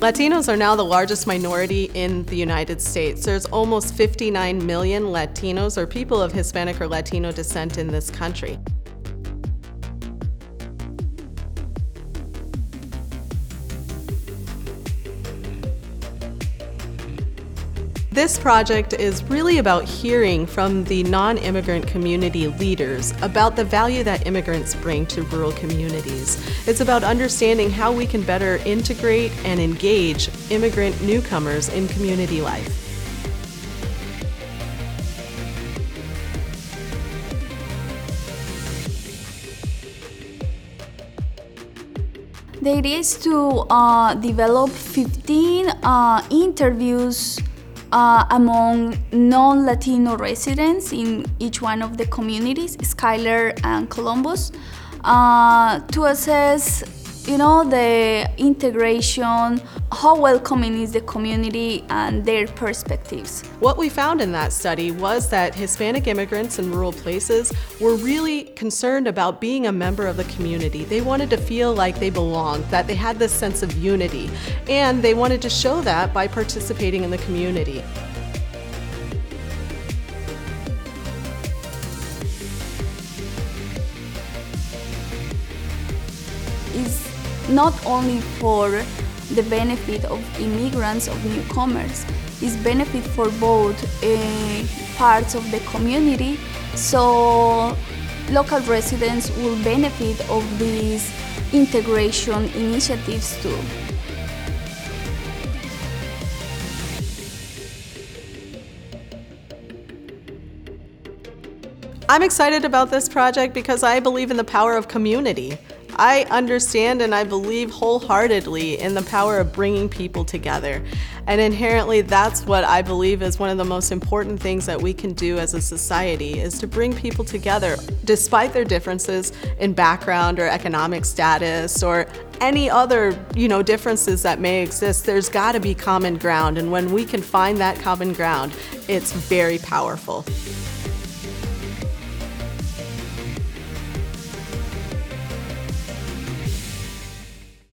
Latinos are now the largest minority in the United States. There's almost 59 million Latinos or people of Hispanic or Latino descent in this country. This project is really about hearing from the non immigrant community leaders about the value that immigrants bring to rural communities. It's about understanding how we can better integrate and engage immigrant newcomers in community life. The idea is to uh, develop 15 uh, interviews uh, among non-Latino residents in each one of the communities, Schuyler and Columbus, uh, to assess, you know, the integration, how welcoming is the community and their perspectives. What we found in that study was that Hispanic immigrants in rural places were really concerned about being a member of the community. They wanted to feel like they belonged, that they had this sense of unity, and they wanted to show that by participating in the community. Is not only for the benefit of immigrants, of newcomers, is benefit for both uh, parts of the community. So local residents will benefit of these integration initiatives too. I'm excited about this project because I believe in the power of community. I understand and I believe wholeheartedly in the power of bringing people together. And inherently, that's what I believe is one of the most important things that we can do as a society is to bring people together despite their differences in background or economic status or any other, you know, differences that may exist. There's got to be common ground and when we can find that common ground, it's very powerful.